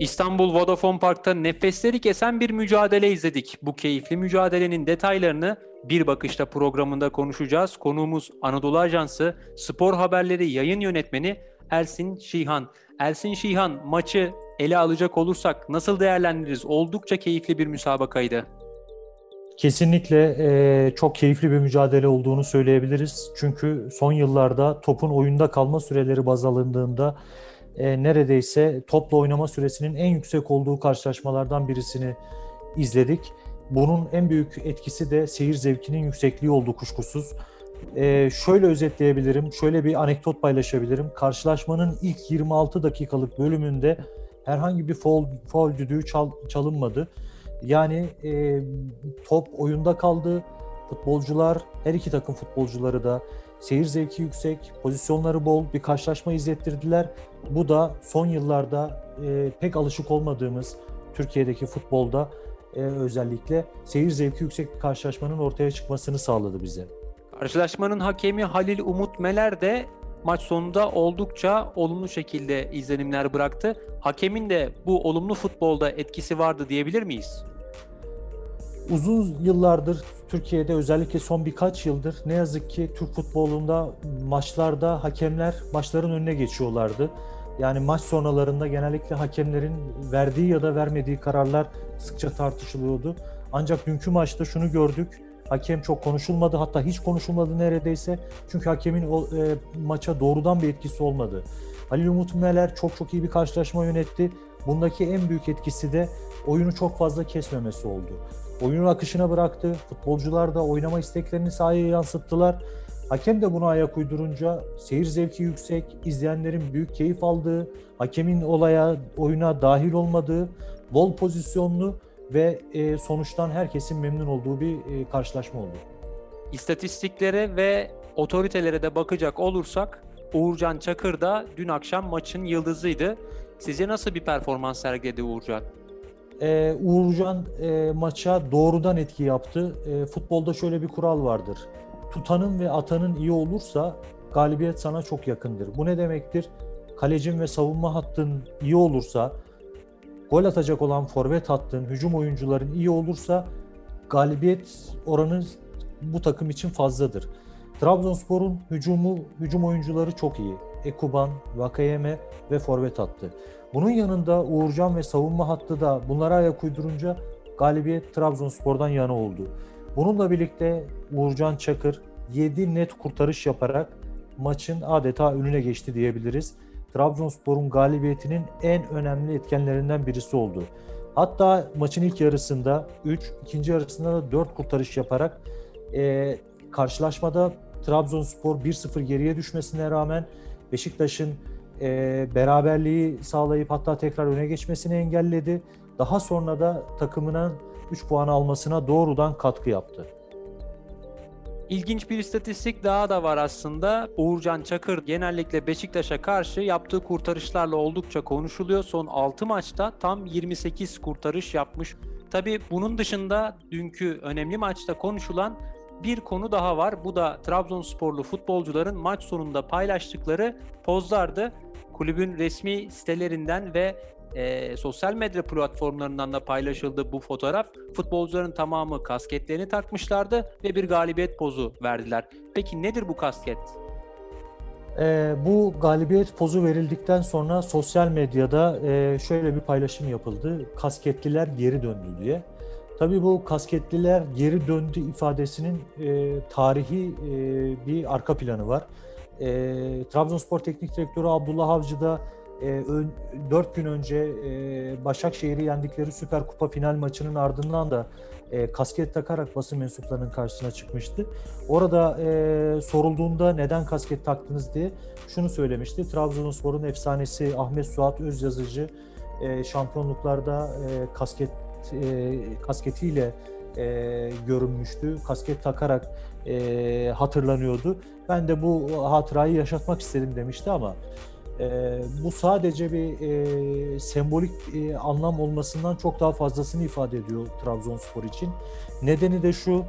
İstanbul Vodafone Park'ta nefesleri kesen bir mücadele izledik. Bu keyifli mücadelenin detaylarını bir bakışta programında konuşacağız. Konuğumuz Anadolu Ajansı Spor Haberleri yayın yönetmeni Ersin Şihan. Ersin Şihan maçı ele alacak olursak nasıl değerlendiririz? Oldukça keyifli bir müsabakaydı. Kesinlikle e, çok keyifli bir mücadele olduğunu söyleyebiliriz. Çünkü son yıllarda topun oyunda kalma süreleri baz alındığında e, neredeyse topla oynama süresinin en yüksek olduğu karşılaşmalardan birisini izledik. Bunun en büyük etkisi de seyir zevkinin yüksekliği oldu kuşkusuz. E, şöyle özetleyebilirim, şöyle bir anekdot paylaşabilirim. Karşılaşmanın ilk 26 dakikalık bölümünde herhangi bir foul, foul düdüğü çal, çalınmadı. Yani e, top oyunda kaldı. Futbolcular, her iki takım futbolcuları da seyir zevki yüksek, pozisyonları bol bir karşılaşma izlettirdiler. Bu da son yıllarda e, pek alışık olmadığımız Türkiye'deki futbolda e, özellikle seyir zevki yüksek bir karşılaşmanın ortaya çıkmasını sağladı bize. Karşılaşmanın hakemi Halil Umut Meler de maç sonunda oldukça olumlu şekilde izlenimler bıraktı. Hakemin de bu olumlu futbolda etkisi vardı diyebilir miyiz? Uzun yıllardır Türkiye'de özellikle son birkaç yıldır ne yazık ki Türk futbolunda maçlarda hakemler maçların önüne geçiyorlardı. Yani maç sonralarında genellikle hakemlerin verdiği ya da vermediği kararlar sıkça tartışılıyordu. Ancak dünkü maçta şunu gördük. Hakem çok konuşulmadı hatta hiç konuşulmadı neredeyse. Çünkü hakemin o, e, maça doğrudan bir etkisi olmadı. Halil Umut Meler çok çok iyi bir karşılaşma yönetti. Bundaki en büyük etkisi de oyunu çok fazla kesmemesi oldu. Oyunun akışına bıraktı. Futbolcular da oynama isteklerini sahaya yansıttılar. Hakem de buna ayak uydurunca seyir zevki yüksek, izleyenlerin büyük keyif aldığı, hakemin olaya, oyuna dahil olmadığı, bol pozisyonlu ve e, sonuçtan herkesin memnun olduğu bir e, karşılaşma oldu. İstatistiklere ve otoritelere de bakacak olursak Uğurcan Çakır da dün akşam maçın yıldızıydı. Sizce nasıl bir performans sergiledi Uğurcan? Ee, Uğurcan e, maça doğrudan etki yaptı. E, futbolda şöyle bir kural vardır. Tutanın ve atanın iyi olursa galibiyet sana çok yakındır. Bu ne demektir? Kalecin ve savunma hattın iyi olursa, gol atacak olan forvet hattın, hücum oyuncuların iyi olursa galibiyet oranı bu takım için fazladır. Trabzonspor'un hücumu, hücum oyuncuları çok iyi. Ekuban, Vakayeme ve forvet hattı. Bunun yanında Uğurcan ve savunma hattı da bunlara ayak uydurunca galibiyet Trabzonspor'dan yana oldu. Bununla birlikte Uğurcan Çakır 7 net kurtarış yaparak maçın adeta önüne geçti diyebiliriz. Trabzonspor'un galibiyetinin en önemli etkenlerinden birisi oldu. Hatta maçın ilk yarısında 3, ikinci yarısında da 4 kurtarış yaparak e, karşılaşmada Trabzonspor 1-0 geriye düşmesine rağmen Beşiktaş'ın e, beraberliği sağlayıp hatta tekrar öne geçmesini engelledi. Daha sonra da takımının 3 puan almasına doğrudan katkı yaptı. İlginç bir istatistik daha da var aslında. Uğurcan Çakır genellikle Beşiktaş'a karşı yaptığı kurtarışlarla oldukça konuşuluyor. Son 6 maçta tam 28 kurtarış yapmış. Tabi bunun dışında dünkü önemli maçta konuşulan bir konu daha var. Bu da Trabzonsporlu futbolcuların maç sonunda paylaştıkları pozlardı. Kulübün resmi sitelerinden ve e, sosyal medya platformlarından da paylaşıldı bu fotoğraf. Futbolcuların tamamı kasketlerini takmışlardı ve bir galibiyet pozu verdiler. Peki nedir bu kasket? E, bu galibiyet pozu verildikten sonra sosyal medyada e, şöyle bir paylaşım yapıldı. Kasketliler geri döndü diye. Tabii bu kasketliler geri döndü ifadesinin e, tarihi e, bir arka planı var. E, Trabzonspor Teknik Direktörü Abdullah Avcı da e, ön, 4 gün önce e, Başakşehir'i yendikleri Süper Kupa final maçının ardından da e, kasket takarak basın mensuplarının karşısına çıkmıştı. Orada e, sorulduğunda neden kasket taktınız diye şunu söylemişti. Trabzonspor'un efsanesi Ahmet Suat Özyazıcı e, şampiyonluklarda e, kasket e, kasketiyle e, görünmüştü. Kasket takarak e, hatırlanıyordu. Ben de bu hatırayı yaşatmak istedim demişti ama e, bu sadece bir e, sembolik e, anlam olmasından çok daha fazlasını ifade ediyor Trabzonspor için. Nedeni de şu,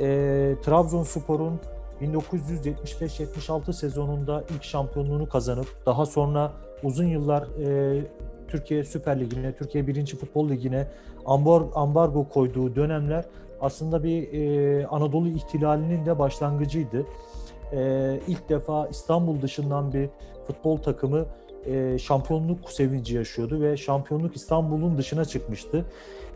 e, Trabzonspor'un 1975-76 sezonunda ilk şampiyonluğunu kazanıp daha sonra uzun yıllar e, Türkiye Süper Ligi'ne, Türkiye 1. Futbol Ligi'ne ambar- ambargo koyduğu dönemler aslında bir e, Anadolu ihtilalinin de başlangıcıydı. E, ilk defa İstanbul dışından bir futbol takımı e, şampiyonluk sevinci yaşıyordu ve şampiyonluk İstanbul'un dışına çıkmıştı.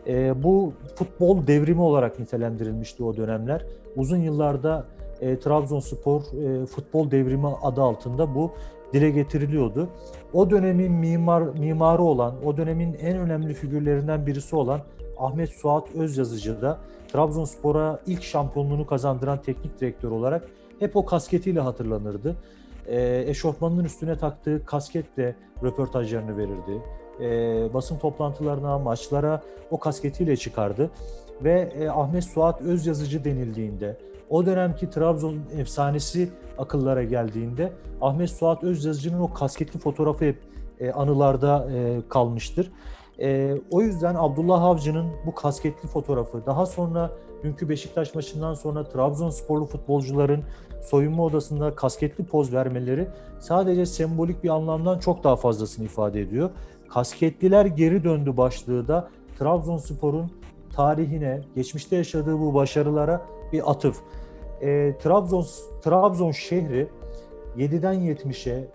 E, bu futbol devrimi olarak nitelendirilmişti o dönemler. Uzun yıllarda e, Trabzonspor e, futbol devrimi adı altında bu dile getiriliyordu. O dönemin mimar mimarı olan, o dönemin en önemli figürlerinden birisi olan Ahmet Suat Özyazıcı da Trabzonspor'a ilk şampiyonluğunu kazandıran teknik direktör olarak hep o kasketiyle hatırlanırdı. E, eşofmanının üstüne taktığı kasketle röportajlarını verirdi. E, basın toplantılarına, maçlara o kasketiyle çıkardı. Ve e, Ahmet Suat Özyazıcı denildiğinde, o dönemki Trabzon efsanesi akıllara geldiğinde Ahmet Suat Özyazıcı'nın o kasketli fotoğrafı hep e, anılarda e, kalmıştır. E, o yüzden Abdullah Avcı'nın bu kasketli fotoğrafı daha sonra dünkü Beşiktaş maçından sonra Trabzonsporlu futbolcuların soyunma odasında kasketli poz vermeleri sadece sembolik bir anlamdan çok daha fazlasını ifade ediyor. Kasketliler geri döndü başlığı da Trabzonspor'un tarihine, geçmişte yaşadığı bu başarılara bir atıf. E, Trabzon Trabzon şehri 7'den 70'e,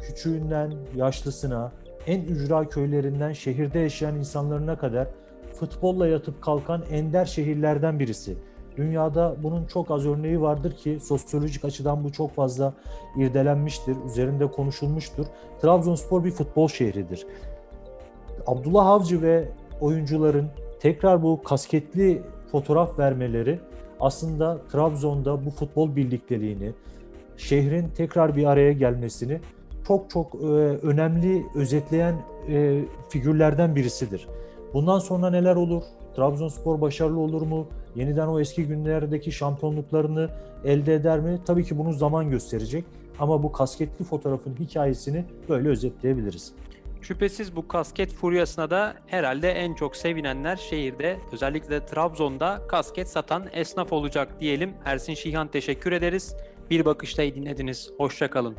küçüğünden yaşlısına, en ücra köylerinden şehirde yaşayan insanlarına kadar futbolla yatıp kalkan ender şehirlerden birisi. Dünyada bunun çok az örneği vardır ki sosyolojik açıdan bu çok fazla irdelenmiştir, üzerinde konuşulmuştur. Trabzonspor bir futbol şehridir. Abdullah Avcı ve oyuncuların tekrar bu kasketli fotoğraf vermeleri aslında Trabzon'da bu futbol birlikteliğini, şehrin tekrar bir araya gelmesini çok çok e, önemli özetleyen e, figürlerden birisidir. Bundan sonra neler olur? Trabzonspor başarılı olur mu? Yeniden o eski günlerdeki şampiyonluklarını elde eder mi? Tabii ki bunu zaman gösterecek. Ama bu kasketli fotoğrafın hikayesini böyle özetleyebiliriz. Şüphesiz bu kasket furyasına da herhalde en çok sevinenler şehirde özellikle Trabzon'da kasket satan esnaf olacak diyelim. Ersin Şihan teşekkür ederiz. Bir bakışta dinlediniz. Hoşçakalın.